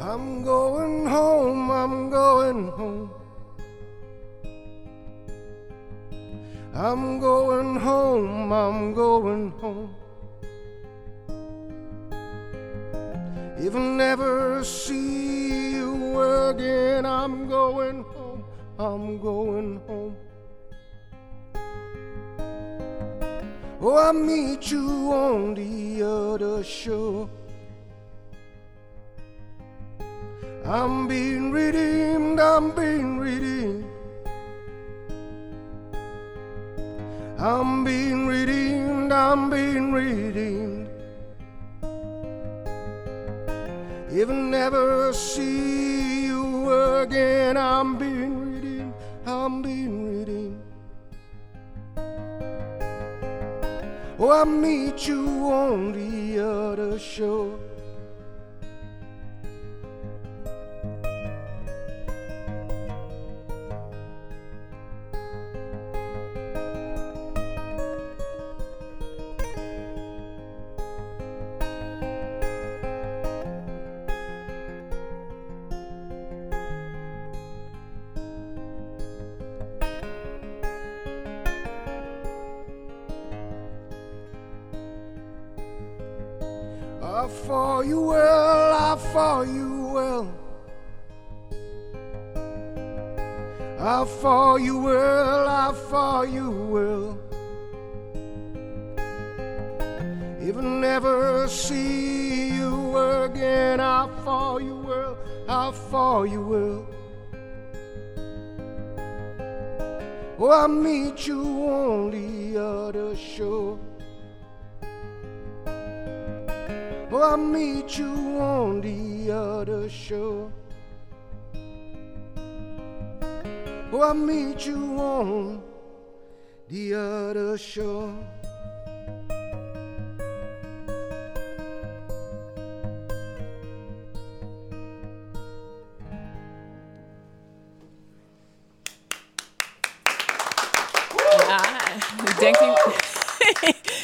I'm going home, I'm going home. I'm going home, I'm going home. If I never see you again, I'm going home, I'm going home. Oh, I'll meet you on the other shore. I'm being redeemed, I'm being redeemed. I'm being redeemed, I'm being redeemed. If I never see you again, I'm being redeemed, I'm being redeemed. Oh, I'll meet you on the other shore. I follow you well, I follow you well. I follow you well, I follow you well. If I never see you again, I follow you well, I follow you well. Oh, I'll meet you on the other shore. I'll meet you on the other shore. Oh, I'll meet you on the other shore. Ja, ik denk die...